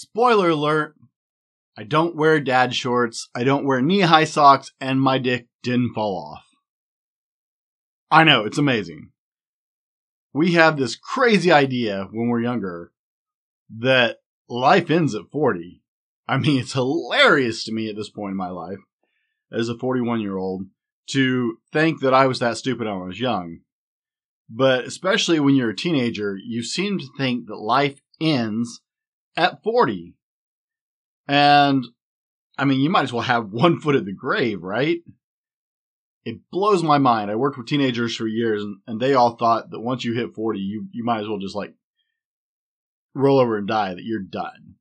Spoiler alert. I don't wear dad shorts, I don't wear knee high socks, and my dick didn't fall off. I know, it's amazing. We have this crazy idea when we're younger that life ends at 40. I mean, it's hilarious to me at this point in my life, as a 41 year old, to think that I was that stupid when I was young. But especially when you're a teenager, you seem to think that life ends at 40. And I mean, you might as well have one foot at the grave, right? It blows my mind. I worked with teenagers for years and, and they all thought that once you hit 40, you, you might as well just like roll over and die, that you're done.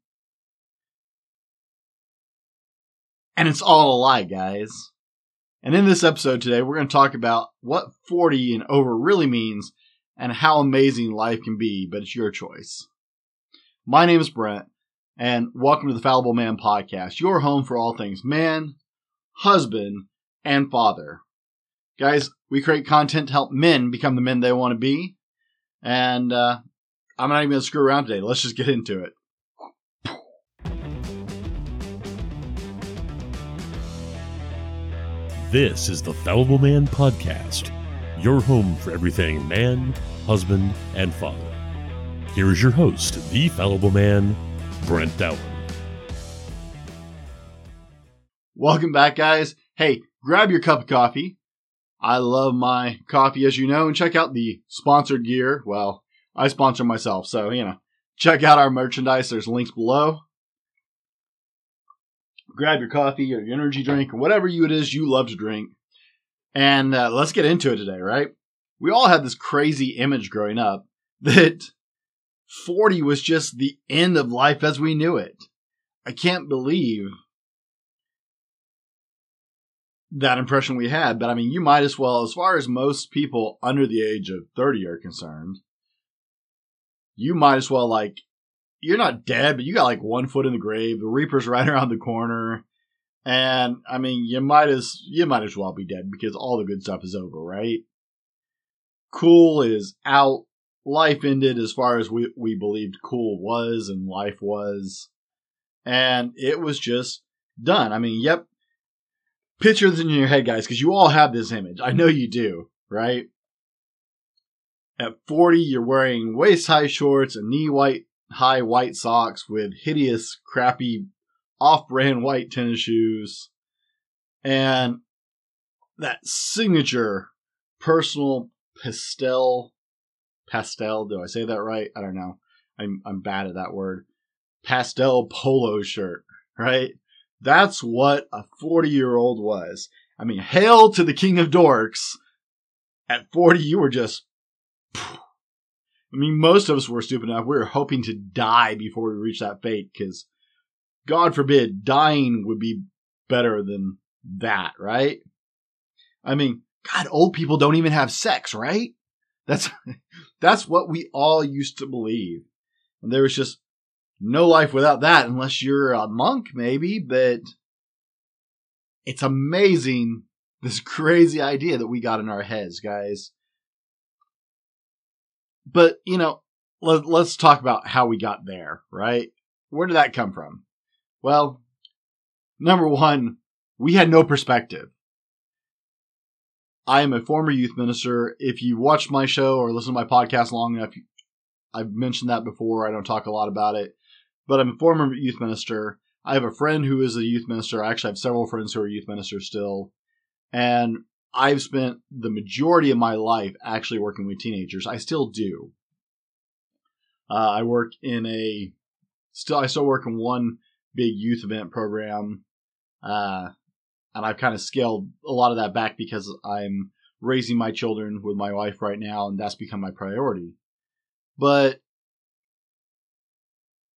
And it's all a lie, guys. And in this episode today, we're going to talk about what 40 and over really means and how amazing life can be, but it's your choice. My name is Brent, and welcome to the Fallible Man Podcast, your home for all things man, husband, and father. Guys, we create content to help men become the men they want to be, and uh, I'm not even going to screw around today. Let's just get into it. This is the Fallible Man Podcast, your home for everything man, husband, and father. Here is your host, the Fallible Man, Brent Dowling. Welcome back, guys. Hey, grab your cup of coffee. I love my coffee, as you know, and check out the sponsored gear. Well, I sponsor myself, so, you know, check out our merchandise. There's links below. Grab your coffee or your energy drink or whatever you it is you love to drink. And uh, let's get into it today, right? We all had this crazy image growing up that 40 was just the end of life as we knew it. I can't believe that impression we had, but I mean, you might as well, as far as most people under the age of 30 are concerned, you might as well, like, you're not dead, but you got like one foot in the grave. The Reaper's right around the corner. And I mean, you might as you might as well be dead because all the good stuff is over, right? Cool is out. Life ended as far as we, we believed cool was and life was. And it was just done. I mean, yep. Picture this in your head, guys, because you all have this image. I know you do, right? At 40, you're wearing waist high shorts and knee white high white socks with hideous, crappy, off brand white tennis shoes. And that signature personal pastel pastel, do I say that right? I don't know. I'm I'm bad at that word. Pastel polo shirt, right? That's what a 40 year old was. I mean, hail to the king of dorks. At 40, you were just I mean, most of us were stupid enough. We were hoping to die before we reached that fate because, God forbid, dying would be better than that, right? I mean, God, old people don't even have sex, right? That's that's what we all used to believe, and there was just no life without that, unless you're a monk, maybe. But it's amazing this crazy idea that we got in our heads, guys. But, you know, let, let's talk about how we got there, right? Where did that come from? Well, number one, we had no perspective. I am a former youth minister. If you watch my show or listen to my podcast long enough, I've mentioned that before. I don't talk a lot about it, but I'm a former youth minister. I have a friend who is a youth minister. I actually have several friends who are youth ministers still. And I've spent the majority of my life actually working with teenagers. I still do. Uh, I work in a still I still work in one big youth event program, uh, and I've kind of scaled a lot of that back because I'm raising my children with my wife right now, and that's become my priority. But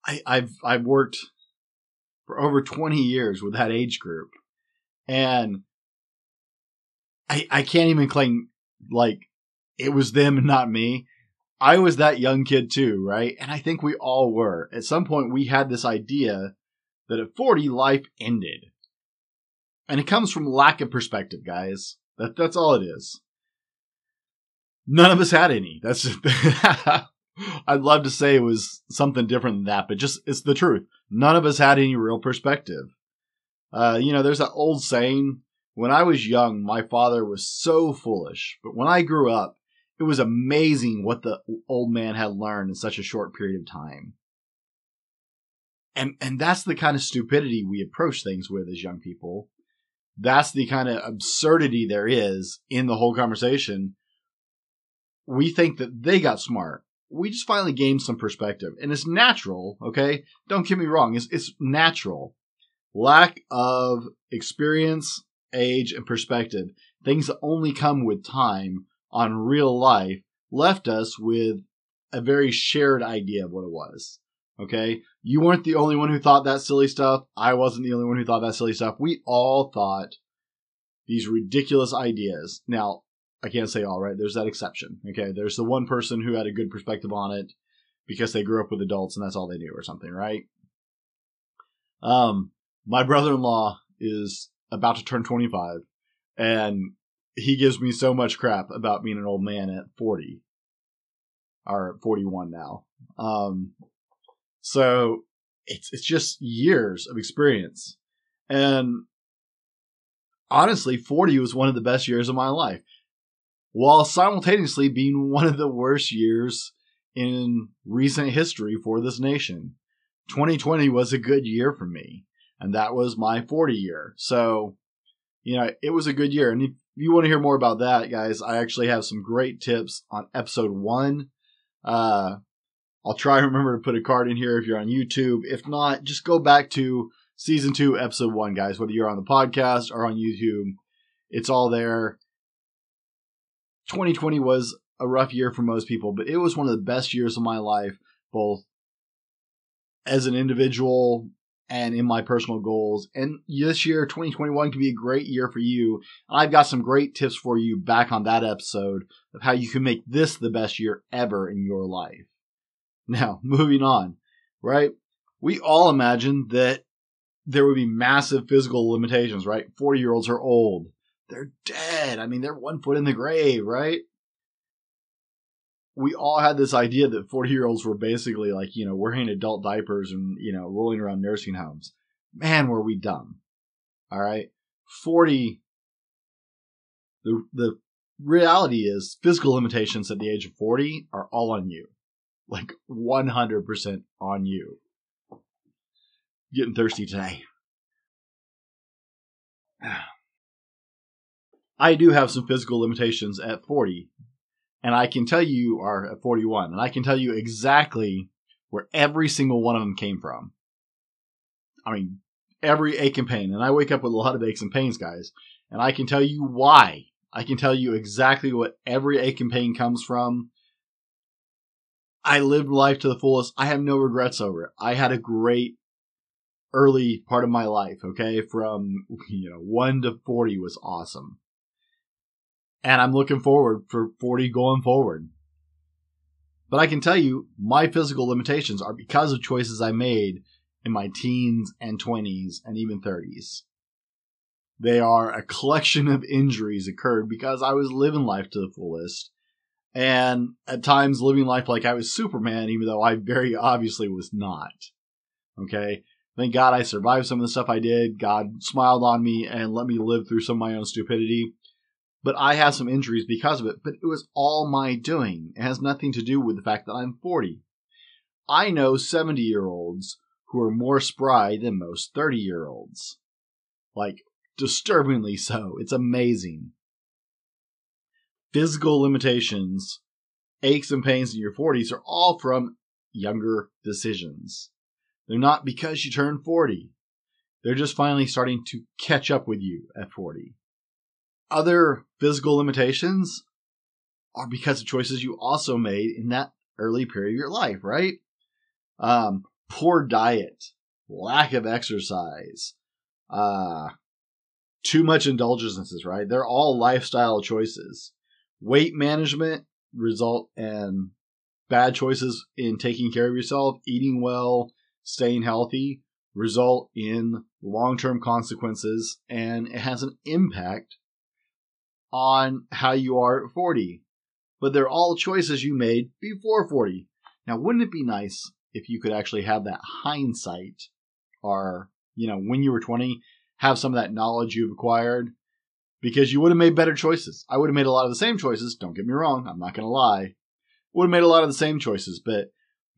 I, I've I've worked for over 20 years with that age group, and I, I can't even claim like it was them and not me. I was that young kid too, right? And I think we all were. At some point, we had this idea that at 40, life ended. And it comes from lack of perspective, guys. That, that's all it is. None of us had any. That's I'd love to say it was something different than that, but just it's the truth. None of us had any real perspective. Uh, you know, there's that old saying when I was young, my father was so foolish, but when I grew up, it was amazing what the old man had learned in such a short period of time. And and that's the kind of stupidity we approach things with as young people. That's the kind of absurdity there is in the whole conversation. We think that they got smart. We just finally gained some perspective. And it's natural, okay? Don't get me wrong, it's it's natural. Lack of experience age, and perspective, things that only come with time on real life, left us with a very shared idea of what it was. Okay? You weren't the only one who thought that silly stuff. I wasn't the only one who thought that silly stuff. We all thought these ridiculous ideas. Now, I can't say all right. There's that exception. Okay. There's the one person who had a good perspective on it because they grew up with adults and that's all they knew or something, right? Um, my brother-in-law is about to turn 25 and he gives me so much crap about being an old man at 40 or 41 now. Um, so it's it's just years of experience. And honestly, 40 was one of the best years of my life. While simultaneously being one of the worst years in recent history for this nation. 2020 was a good year for me and that was my 40 year. So, you know, it was a good year. And if you want to hear more about that, guys, I actually have some great tips on episode one. Uh, I'll try remember to put a card in here if you're on YouTube. If not, just go back to season two, episode one, guys, whether you're on the podcast or on YouTube. It's all there. 2020 was a rough year for most people, but it was one of the best years of my life, both as an individual and in my personal goals. And this year, 2021, can be a great year for you. I've got some great tips for you back on that episode of how you can make this the best year ever in your life. Now, moving on, right? We all imagine that there would be massive physical limitations, right? 40 year olds are old. They're dead. I mean, they're one foot in the grave, right? we all had this idea that 40 year olds were basically like, you know, wearing adult diapers and, you know, rolling around nursing homes. Man, were we dumb. All right. 40, the, the reality is physical limitations at the age of 40 are all on you. Like 100% on you. Getting thirsty today. I do have some physical limitations at 40 and I can tell you are at 41, and I can tell you exactly where every single one of them came from. I mean, every ache and pain, and I wake up with a lot of aches and pains, guys, and I can tell you why. I can tell you exactly what every ache and pain comes from. I lived life to the fullest. I have no regrets over it. I had a great early part of my life, okay? From, you know, 1 to 40 was awesome and I'm looking forward for 40 going forward. But I can tell you, my physical limitations are because of choices I made in my teens and 20s and even 30s. They are a collection of injuries occurred because I was living life to the fullest. And at times living life like I was Superman, even though I very obviously was not. Okay? Thank God I survived some of the stuff I did. God smiled on me and let me live through some of my own stupidity but I have some injuries because of it. But it was all my doing. It has nothing to do with the fact that I'm 40. I know 70 year olds who are more spry than most 30 year olds. Like, disturbingly so. It's amazing. Physical limitations, aches and pains in your 40s are all from younger decisions. They're not because you turned 40. They're just finally starting to catch up with you at 40 other physical limitations are because of choices you also made in that early period of your life, right? Um, poor diet, lack of exercise, uh, too much indulgences, right? They're all lifestyle choices. Weight management result in bad choices in taking care of yourself, eating well, staying healthy result in long-term consequences and it has an impact on how you are at 40. But they're all choices you made before 40. Now, wouldn't it be nice if you could actually have that hindsight or, you know, when you were 20, have some of that knowledge you've acquired because you would have made better choices. I would have made a lot of the same choices. Don't get me wrong. I'm not going to lie. Would have made a lot of the same choices, but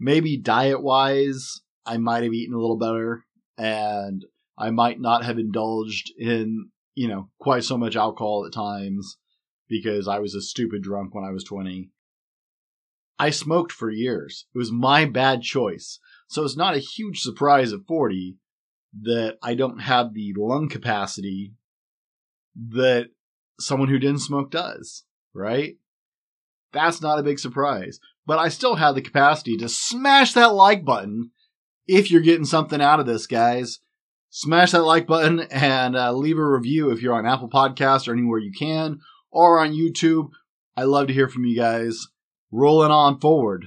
maybe diet wise, I might have eaten a little better and I might not have indulged in, you know, quite so much alcohol at times because I was a stupid drunk when I was 20. I smoked for years. It was my bad choice. So it's not a huge surprise at 40 that I don't have the lung capacity that someone who didn't smoke does, right? That's not a big surprise. But I still have the capacity to smash that like button if you're getting something out of this, guys. Smash that like button and uh, leave a review if you're on Apple Podcasts or anywhere you can, or on YouTube. I love to hear from you guys. Rolling on forward.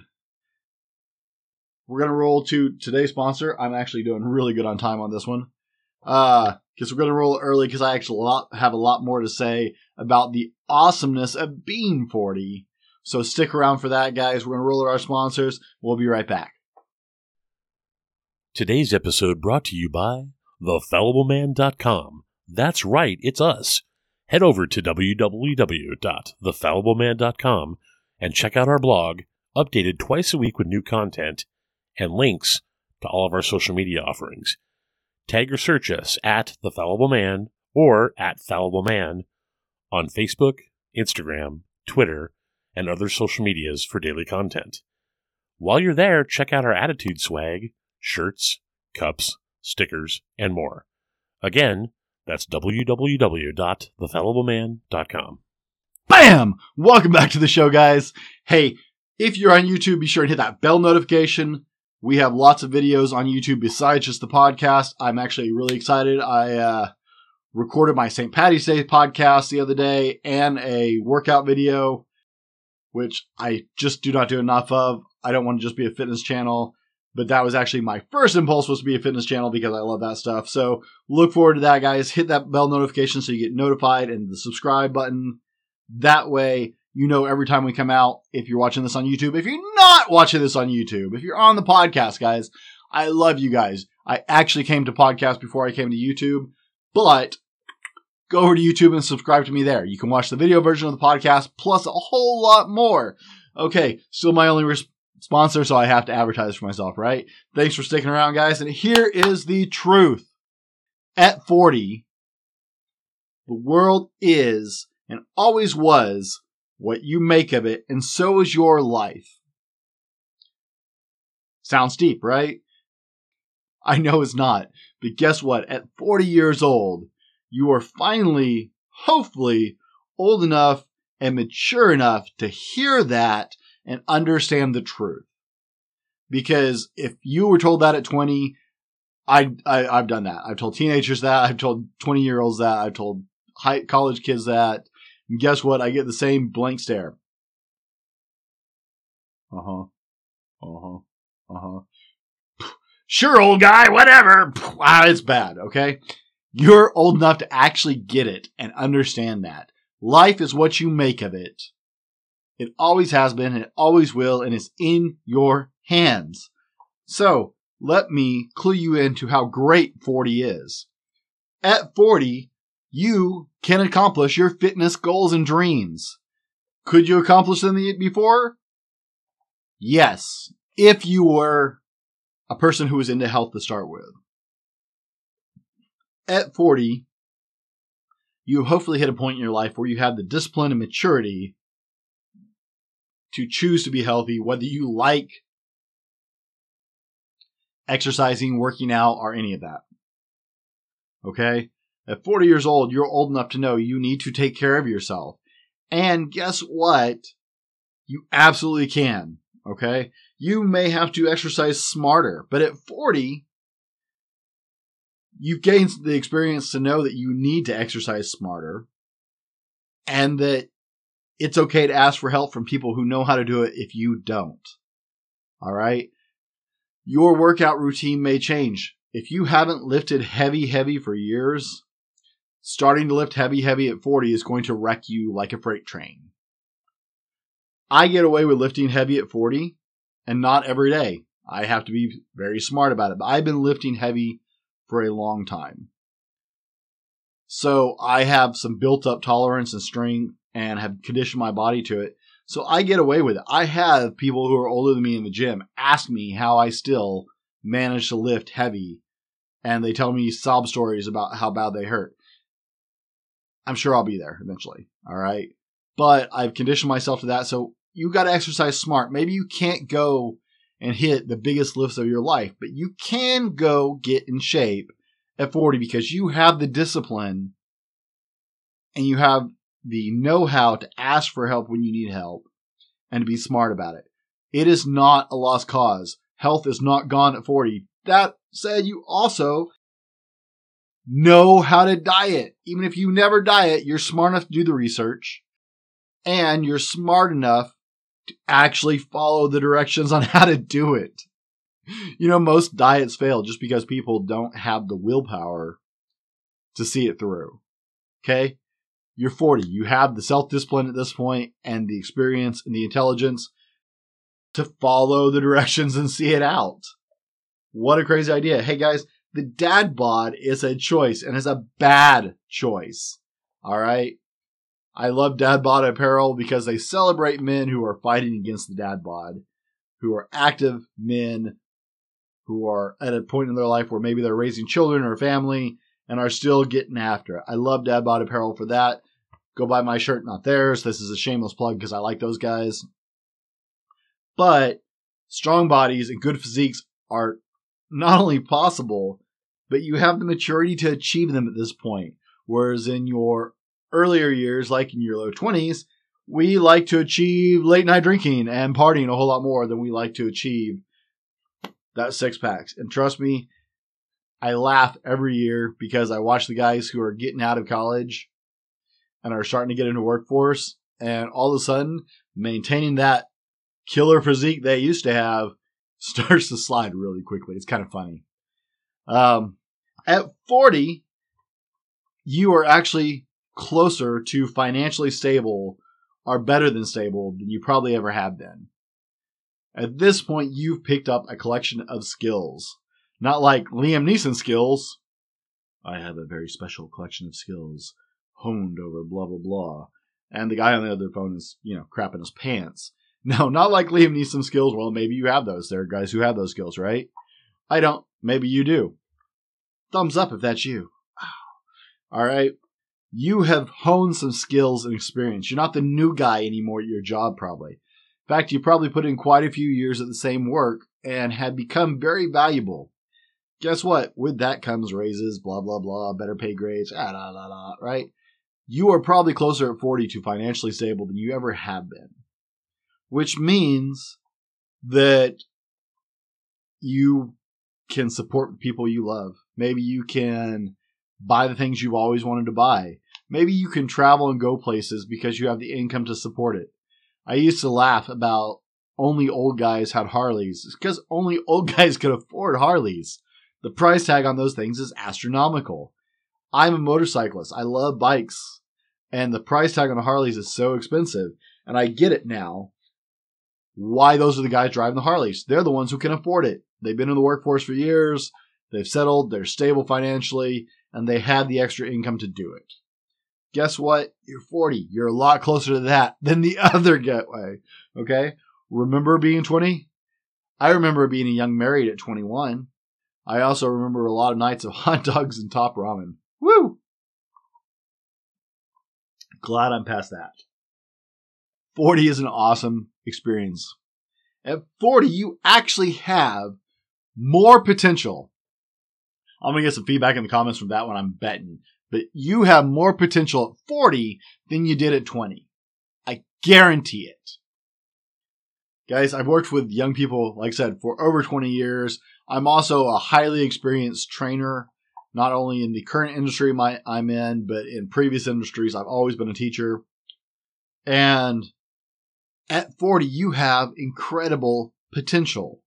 We're gonna roll to today's sponsor. I'm actually doing really good on time on this one. Uh, because we're gonna roll early because I actually lot, have a lot more to say about the awesomeness of being 40. So stick around for that, guys. We're gonna roll at our sponsors. We'll be right back. Today's episode brought to you by thefallibleman.com. That's right, it's us. Head over to www.thefallibleman.com and check out our blog, updated twice a week with new content and links to all of our social media offerings. Tag or search us at The Fallible Man or at Fallible Man on Facebook, Instagram, Twitter, and other social medias for daily content. While you're there, check out our attitude swag, shirts, cups, stickers, and more. Again, that's www.thefallibleman.com. Bam! Welcome back to the show, guys. Hey, if you're on YouTube, be sure to hit that bell notification. We have lots of videos on YouTube besides just the podcast. I'm actually really excited. I uh, recorded my St. Patty's Day podcast the other day and a workout video, which I just do not do enough of. I don't want to just be a fitness channel but that was actually my first impulse was to be a fitness channel because I love that stuff. So look forward to that, guys. Hit that bell notification so you get notified and the subscribe button. That way, you know every time we come out. If you're watching this on YouTube, if you're not watching this on YouTube, if you're on the podcast, guys, I love you guys. I actually came to podcast before I came to YouTube, but go over to YouTube and subscribe to me there. You can watch the video version of the podcast plus a whole lot more. Okay, still my only res- sponsor, so I have to advertise for myself, right? Thanks for sticking around, guys. And here is the truth. At 40, the world is and always was what you make of it, and so is your life. Sounds deep, right? I know it's not, but guess what? At 40 years old, you are finally, hopefully, old enough and mature enough to hear that and understand the truth. Because if you were told that at 20, I, I have done that. I've told teenagers that. I've told 20 year olds that. I've told high college kids that. And guess what? I get the same blank stare. Uh huh. Uh huh. Uh huh. Sure, old guy, whatever. Ah, it's bad, okay? You're old enough to actually get it and understand that. Life is what you make of it. It always has been and it always will, and it's in your hands. So, let me clue you into how great 40 is. At 40, you can accomplish your fitness goals and dreams. Could you accomplish them before? Yes, if you were a person who was into health to start with. At 40, you hopefully hit a point in your life where you have the discipline and maturity to choose to be healthy, whether you like exercising, working out, or any of that. Okay? At 40 years old, you're old enough to know you need to take care of yourself. And guess what? You absolutely can. Okay? You may have to exercise smarter, but at 40, you've gained the experience to know that you need to exercise smarter and that it's okay to ask for help from people who know how to do it if you don't. All right. Your workout routine may change. If you haven't lifted heavy, heavy for years, starting to lift heavy, heavy at 40 is going to wreck you like a freight train. I get away with lifting heavy at 40, and not every day. I have to be very smart about it. But I've been lifting heavy for a long time. So I have some built up tolerance and strength and have conditioned my body to it. So I get away with it. I have people who are older than me in the gym ask me how I still manage to lift heavy and they tell me sob stories about how bad they hurt. I'm sure I'll be there eventually. All right. But I've conditioned myself to that. So you got to exercise smart. Maybe you can't go and hit the biggest lifts of your life, but you can go get in shape at 40 because you have the discipline and you have the know how to ask for help when you need help and to be smart about it. It is not a lost cause. Health is not gone at 40. That said, you also know how to diet. Even if you never diet, you're smart enough to do the research and you're smart enough to actually follow the directions on how to do it. You know, most diets fail just because people don't have the willpower to see it through. Okay? You're 40. You have the self discipline at this point and the experience and the intelligence to follow the directions and see it out. What a crazy idea. Hey guys, the dad bod is a choice and is a bad choice. All right. I love dad bod apparel because they celebrate men who are fighting against the dad bod, who are active men, who are at a point in their life where maybe they're raising children or family and are still getting after it. I love dad bod apparel for that. Go buy my shirt, not theirs. This is a shameless plug because I like those guys. But strong bodies and good physiques are not only possible, but you have the maturity to achieve them at this point. Whereas in your earlier years, like in your low 20s, we like to achieve late night drinking and partying a whole lot more than we like to achieve that six packs. And trust me, I laugh every year because I watch the guys who are getting out of college and are starting to get into workforce, and all of a sudden, maintaining that killer physique they used to have starts to slide really quickly. It's kind of funny. Um, at 40, you are actually closer to financially stable or better than stable than you probably ever have been. At this point, you've picked up a collection of skills. Not like Liam Neeson skills. I have a very special collection of skills honed over blah, blah, blah. And the guy on the other phone is, you know, crapping his pants. No, not like Liam Neeson skills. Well, maybe you have those. There are guys who have those skills, right? I don't. Maybe you do. Thumbs up if that's you. All right. You have honed some skills and experience. You're not the new guy anymore at your job, probably. In fact, you probably put in quite a few years at the same work and have become very valuable. Guess what? With that comes raises, blah, blah, blah, better pay grades, ah, da, da, da, right? You are probably closer at 40 to financially stable than you ever have been which means that you can support the people you love. Maybe you can buy the things you've always wanted to buy. Maybe you can travel and go places because you have the income to support it. I used to laugh about only old guys had Harleys because only old guys could afford Harleys. The price tag on those things is astronomical. I'm a motorcyclist. I love bikes. And the price tag on Harleys is so expensive. And I get it now why those are the guys driving the Harleys. They're the ones who can afford it. They've been in the workforce for years, they've settled, they're stable financially, and they had the extra income to do it. Guess what? You're 40. You're a lot closer to that than the other getaway. Okay? Remember being 20? I remember being a young married at 21. I also remember a lot of nights of hot dogs and top ramen. Woo! Glad I'm past that. 40 is an awesome experience. At 40, you actually have more potential. I'm going to get some feedback in the comments from that one, I'm betting. But you have more potential at 40 than you did at 20. I guarantee it. Guys, I've worked with young people, like I said, for over 20 years. I'm also a highly experienced trainer, not only in the current industry I'm in, but in previous industries. I've always been a teacher. And at 40, you have incredible potential.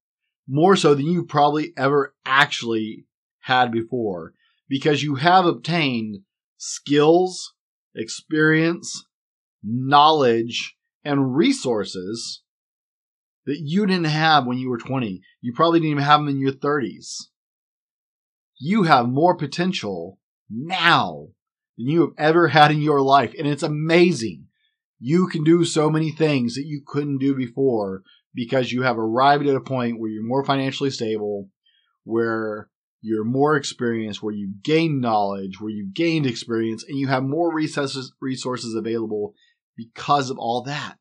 More so than you probably ever actually had before. Because you have obtained skills, experience, knowledge, and resources that you didn't have when you were 20. You probably didn't even have them in your 30s. You have more potential now than you have ever had in your life. And it's amazing. You can do so many things that you couldn't do before because you have arrived at a point where you're more financially stable, where you're more experienced, where you gain knowledge, where you've gained experience, and you have more resources, resources available because of all that.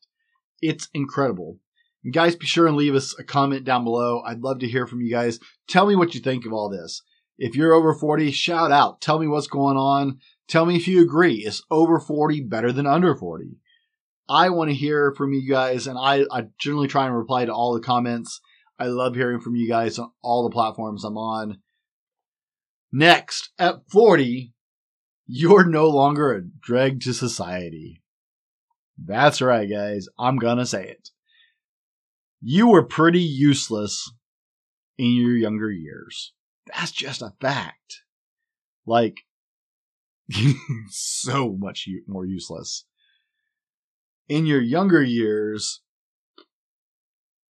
It's incredible. And guys, be sure and leave us a comment down below. I'd love to hear from you guys. Tell me what you think of all this. If you're over 40, shout out. Tell me what's going on. Tell me if you agree. Is over 40 better than under 40? I want to hear from you guys, and I, I generally try and reply to all the comments. I love hearing from you guys on all the platforms I'm on. Next, at 40, you're no longer a drag to society. That's right, guys. I'm gonna say it. You were pretty useless in your younger years. That's just a fact. Like, so much more useless. In your younger years,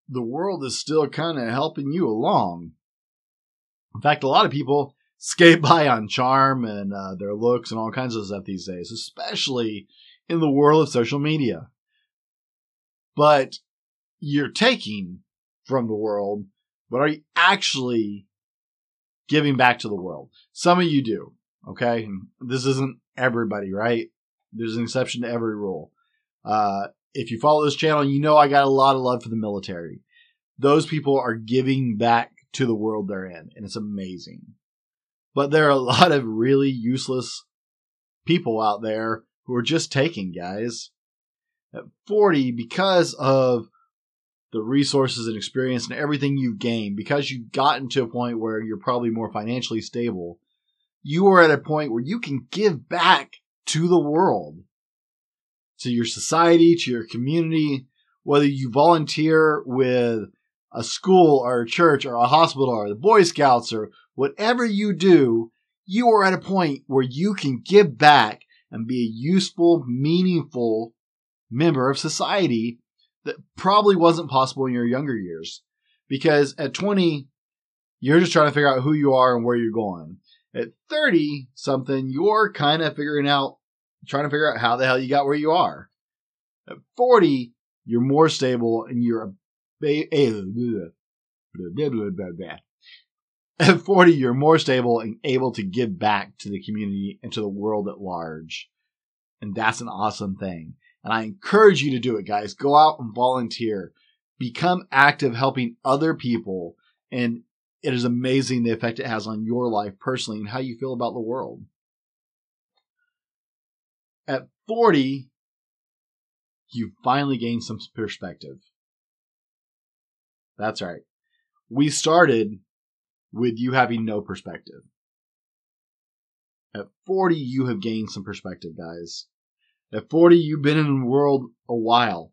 the world is still kind of helping you along. In fact, a lot of people skate by on charm and uh, their looks and all kinds of stuff these days, especially in the world of social media. But you're taking from the world, but are you actually giving back to the world? Some of you do, okay? This isn't everybody, right? There's an exception to every rule. Uh, if you follow this channel, you know I got a lot of love for the military. Those people are giving back to the world they're in, and it's amazing. But there are a lot of really useless people out there who are just taking, guys. At 40, because of the resources and experience and everything you've gained, because you've gotten to a point where you're probably more financially stable, you are at a point where you can give back to the world, to your society, to your community, whether you volunteer with a school or a church or a hospital or the Boy Scouts or whatever you do, you are at a point where you can give back and be a useful, meaningful member of society that probably wasn't possible in your younger years. Because at 20, you're just trying to figure out who you are and where you're going. At 30 something, you're kind of figuring out, trying to figure out how the hell you got where you are. At 40, you're more stable and you're at 40, you're more stable and able to give back to the community and to the world at large. And that's an awesome thing. And I encourage you to do it, guys. Go out and volunteer. Become active helping other people. And it is amazing the effect it has on your life personally and how you feel about the world. At 40, you finally gain some perspective. That's right. We started with you having no perspective. At 40, you have gained some perspective, guys. At 40, you've been in the world a while.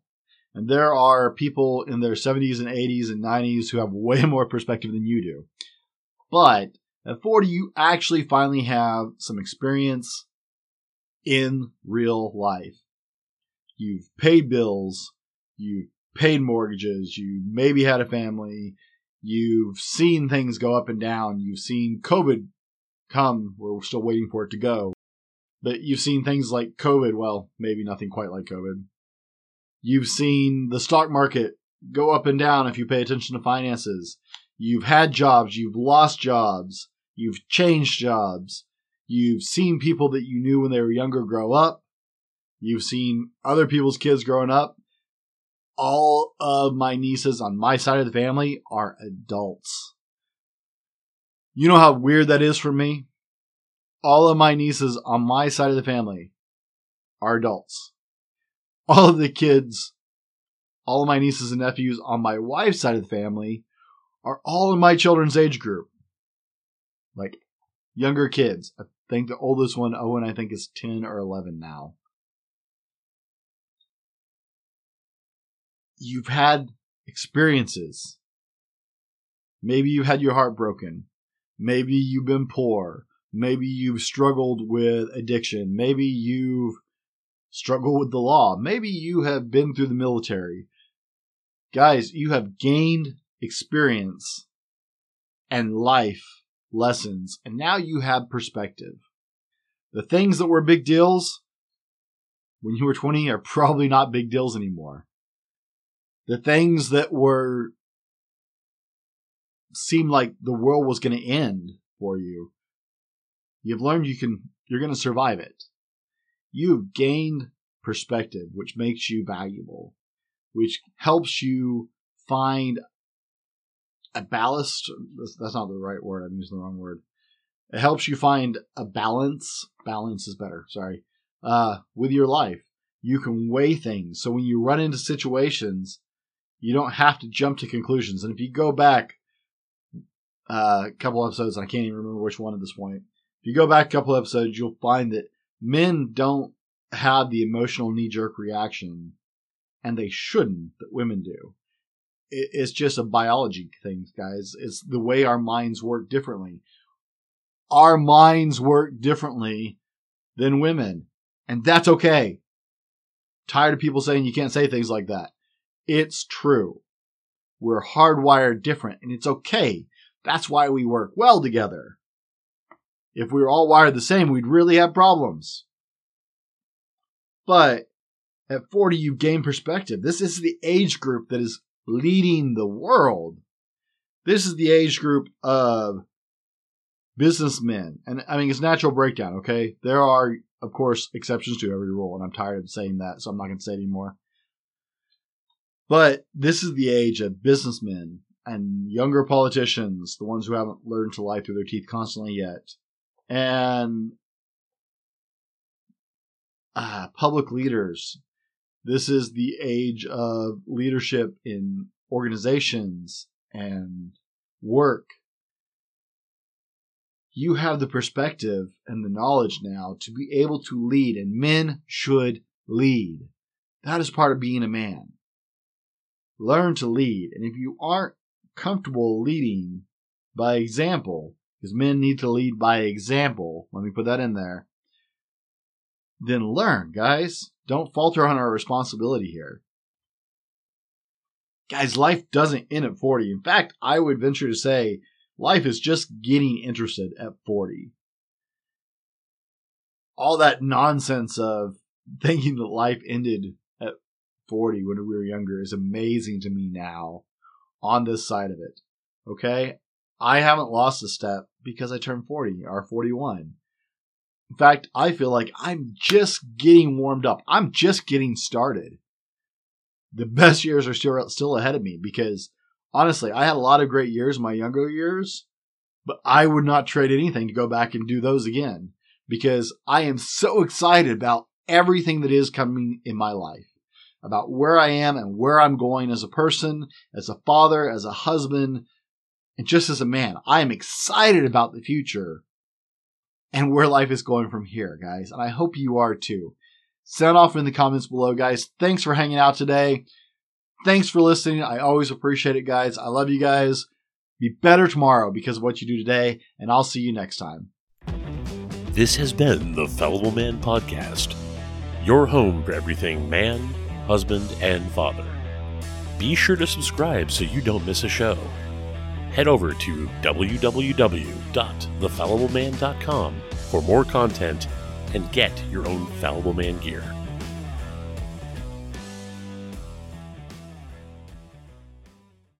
And there are people in their 70s and 80s and 90s who have way more perspective than you do. But at 40, you actually finally have some experience in real life. You've paid bills, you've paid mortgages, you maybe had a family, you've seen things go up and down, you've seen COVID come, we're still waiting for it to go. But you've seen things like COVID, well, maybe nothing quite like COVID. You've seen the stock market go up and down if you pay attention to finances. You've had jobs, you've lost jobs, you've changed jobs. You've seen people that you knew when they were younger grow up. You've seen other people's kids growing up all of my nieces on my side of the family are adults. You know how weird that is for me? All of my nieces on my side of the family are adults. All of the kids, all of my nieces and nephews on my wife's side of the family are all in my children's age group. Like younger kids. I think the oldest one, Owen, I think is 10 or 11 now. you've had experiences. Maybe you had your heart broken. Maybe you've been poor. Maybe you've struggled with addiction. Maybe you've struggled with the law. Maybe you have been through the military. Guys, you have gained experience and life lessons, and now you have perspective. The things that were big deals when you were 20 are probably not big deals anymore. The things that were seemed like the world was going to end for you, you've learned you can you're going to survive it. You've gained perspective, which makes you valuable, which helps you find a ballast. That's not the right word. I'm using the wrong word. It helps you find a balance. Balance is better. Sorry. Uh, with your life, you can weigh things. So when you run into situations, you don't have to jump to conclusions. And if you go back uh, a couple episodes, I can't even remember which one at this point. If you go back a couple episodes, you'll find that men don't have the emotional knee jerk reaction, and they shouldn't, that women do. It's just a biology thing, guys. It's the way our minds work differently. Our minds work differently than women, and that's okay. Tired of people saying you can't say things like that. It's true. We're hardwired different, and it's okay. That's why we work well together. If we were all wired the same, we'd really have problems. But at 40, you gain perspective. This is the age group that is leading the world. This is the age group of businessmen. And I mean, it's natural breakdown, okay? There are, of course, exceptions to every rule, and I'm tired of saying that, so I'm not going to say it anymore. But this is the age of businessmen and younger politicians, the ones who haven't learned to lie through their teeth constantly yet, and uh, public leaders. This is the age of leadership in organizations and work. You have the perspective and the knowledge now to be able to lead, and men should lead. That is part of being a man. Learn to lead. And if you aren't comfortable leading by example, because men need to lead by example, let me put that in there, then learn, guys. Don't falter on our responsibility here. Guys, life doesn't end at 40. In fact, I would venture to say life is just getting interested at 40. All that nonsense of thinking that life ended at 40 when we were younger is amazing to me now on this side of it. Okay? I haven't lost a step because I turned 40 or 41. In fact, I feel like I'm just getting warmed up. I'm just getting started. The best years are still still ahead of me because honestly, I had a lot of great years in my younger years, but I would not trade anything to go back and do those again because I am so excited about everything that is coming in my life, about where I am and where I'm going as a person, as a father, as a husband, and just as a man. I am excited about the future and where life is going from here, guys. And I hope you are too. Sound off in the comments below, guys. Thanks for hanging out today. Thanks for listening. I always appreciate it, guys. I love you guys. Be better tomorrow because of what you do today, and I'll see you next time. This has been the Fallible Man Podcast, your home for everything man, husband, and father. Be sure to subscribe so you don't miss a show head over to www.thefallibleman.com for more content and get your own Fallible Man gear.